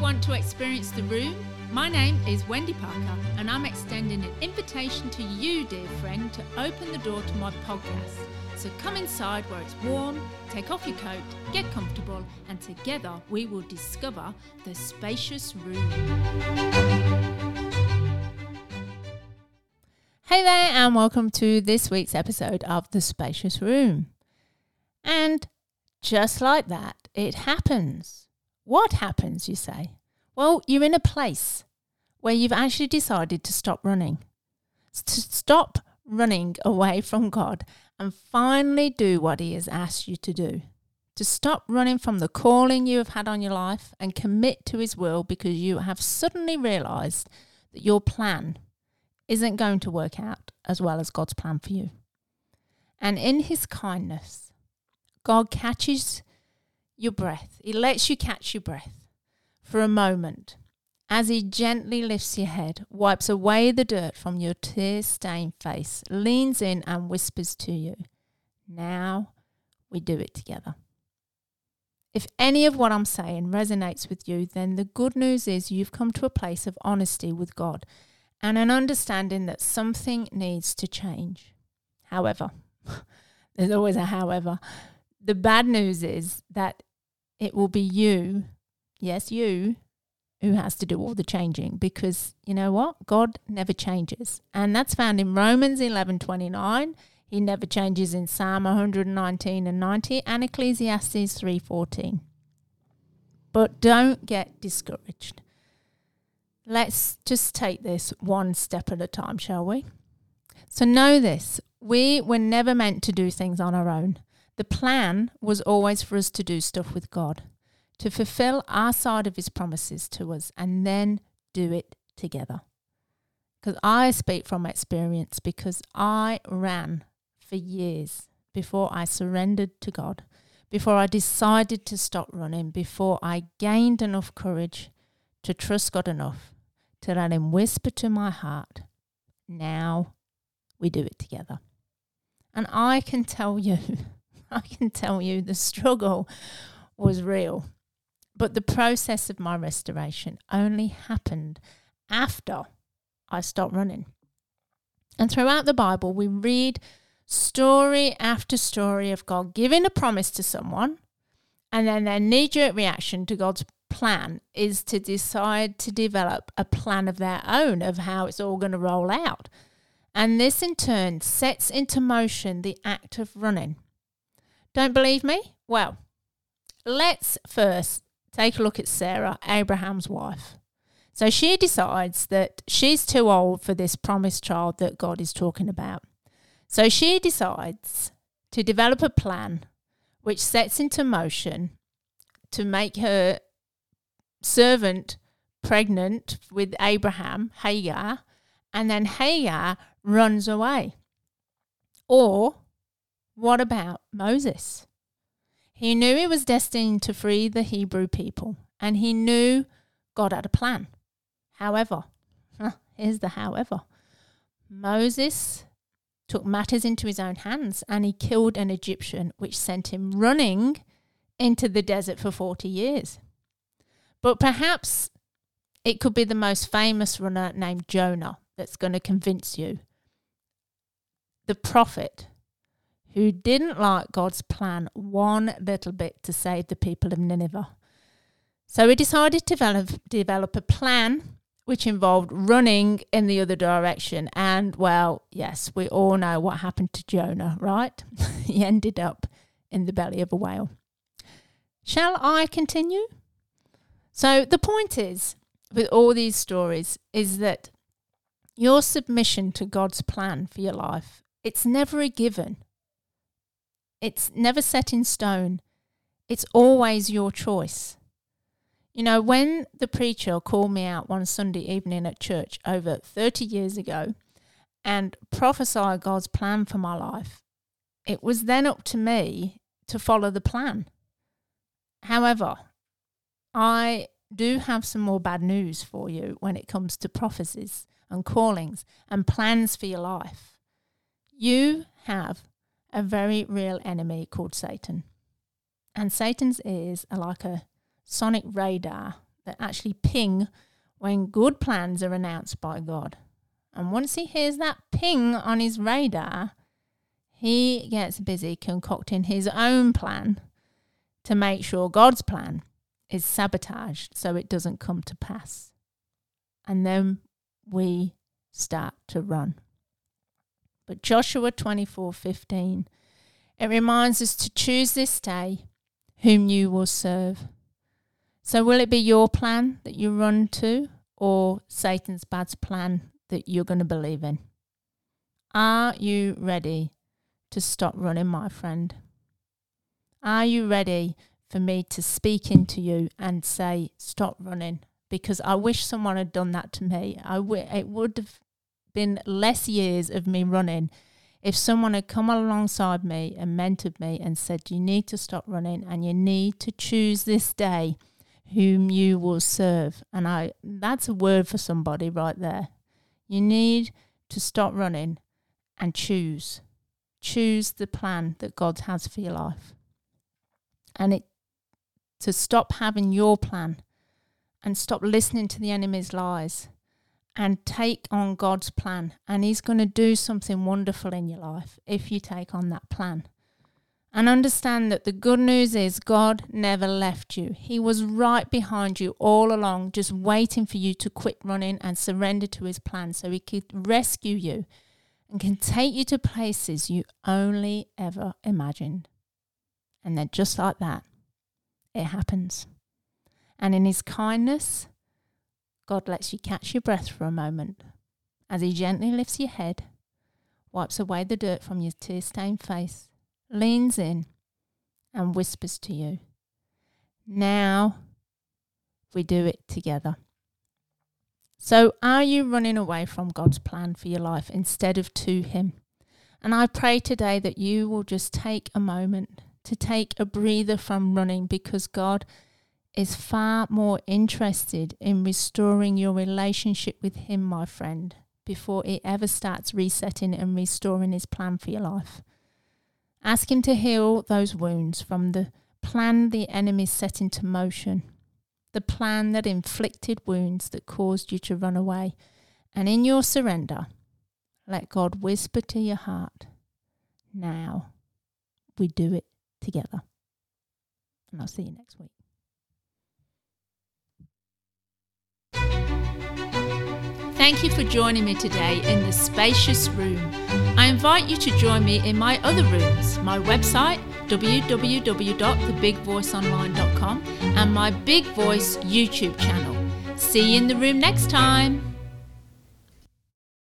want to experience the room? My name is Wendy Parker, and I'm extending an invitation to you, dear friend, to open the door to my podcast. So come inside where it's warm, take off your coat, get comfortable, and together we will discover the spacious room. Hey there, and welcome to this week's episode of The Spacious Room. And just like that, it happens. What happens, you say? Well, you're in a place where you've actually decided to stop running, to stop running away from God and finally do what He has asked you to do. To stop running from the calling you have had on your life and commit to His will because you have suddenly realized that your plan isn't going to work out as well as God's plan for you. And in His kindness, God catches your breath. He lets you catch your breath for a moment as he gently lifts your head, wipes away the dirt from your tear stained face, leans in and whispers to you, Now we do it together. If any of what I'm saying resonates with you, then the good news is you've come to a place of honesty with God and an understanding that something needs to change. However, there's always a however. The bad news is that it will be you, yes, you, who has to do all the changing because you know what? God never changes. And that's found in Romans 11 29. He never changes in Psalm 119 and 90 and Ecclesiastes 3:14. But don't get discouraged. Let's just take this one step at a time, shall we? So know this, we were never meant to do things on our own. The plan was always for us to do stuff with God, to fulfill our side of His promises to us, and then do it together. Because I speak from experience, because I ran for years before I surrendered to God, before I decided to stop running, before I gained enough courage to trust God enough to let Him whisper to my heart, Now we do it together. And I can tell you, I can tell you the struggle was real. But the process of my restoration only happened after I stopped running. And throughout the Bible, we read story after story of God giving a promise to someone, and then their knee jerk reaction to God's plan is to decide to develop a plan of their own of how it's all going to roll out. And this in turn sets into motion the act of running. Don't believe me? Well, let's first take a look at Sarah, Abraham's wife. So she decides that she's too old for this promised child that God is talking about. So she decides to develop a plan which sets into motion to make her servant pregnant with Abraham, Hagar, and then Hagar runs away. Or what about Moses? He knew he was destined to free the Hebrew people, and he knew God had a plan. However, here's the however Moses took matters into his own hands and he killed an Egyptian, which sent him running into the desert for 40 years. But perhaps it could be the most famous runner named Jonah that's going to convince you. The prophet who didn't like God's plan one little bit to save the people of Nineveh. So he decided to develop, develop a plan which involved running in the other direction. And, well, yes, we all know what happened to Jonah, right? he ended up in the belly of a whale. Shall I continue? So, the point is, with all these stories, is that your submission to God's plan for your life, it's never a given. It's never set in stone. It's always your choice. You know, when the preacher called me out one Sunday evening at church over 30 years ago and prophesied God's plan for my life, it was then up to me to follow the plan. However, I do have some more bad news for you when it comes to prophecies and callings and plans for your life. You have a very real enemy called Satan. And Satan's ears are like a sonic radar that actually ping when good plans are announced by God. And once he hears that ping on his radar, he gets busy concocting his own plan to make sure God's plan is sabotaged so it doesn't come to pass. And then we start to run. But Joshua 24:15 it reminds us to choose this day whom you will serve. So will it be your plan that you run to or Satan's bad plan that you're going to believe in? Are you ready to stop running, my friend? Are you ready for me to speak into you and say, stop running? Because I wish someone had done that to me. I w- it would have been less years of me running if someone had come alongside me and mentored me and said, You need to stop running and you need to choose this day whom you will serve. And I that's a word for somebody right there. You need to stop running and choose. Choose the plan that God has for your life. And it to stop having your plan and stop listening to the enemy's lies and take on God's plan. And He's going to do something wonderful in your life if you take on that plan. And understand that the good news is God never left you. He was right behind you all along, just waiting for you to quit running and surrender to His plan so He could rescue you and can take you to places you only ever imagined. And then, just like that, it happens. And in His kindness, God lets you catch your breath for a moment as He gently lifts your head, wipes away the dirt from your tear stained face, leans in, and whispers to you, Now we do it together. So, are you running away from God's plan for your life instead of to Him? And I pray today that you will just take a moment to take a breather from running because God is far more interested in restoring your relationship with Him, my friend, before it ever starts resetting and restoring His plan for your life. Ask Him to heal those wounds from the plan the enemy set into motion, the plan that inflicted wounds that caused you to run away. And in your surrender, let God whisper to your heart, Now we do it together. And I'll see you next week. Thank you for joining me today in the spacious room. I invite you to join me in my other rooms, my website, www.thebigvoiceonline.com, and my Big Voice YouTube channel. See you in the room next time.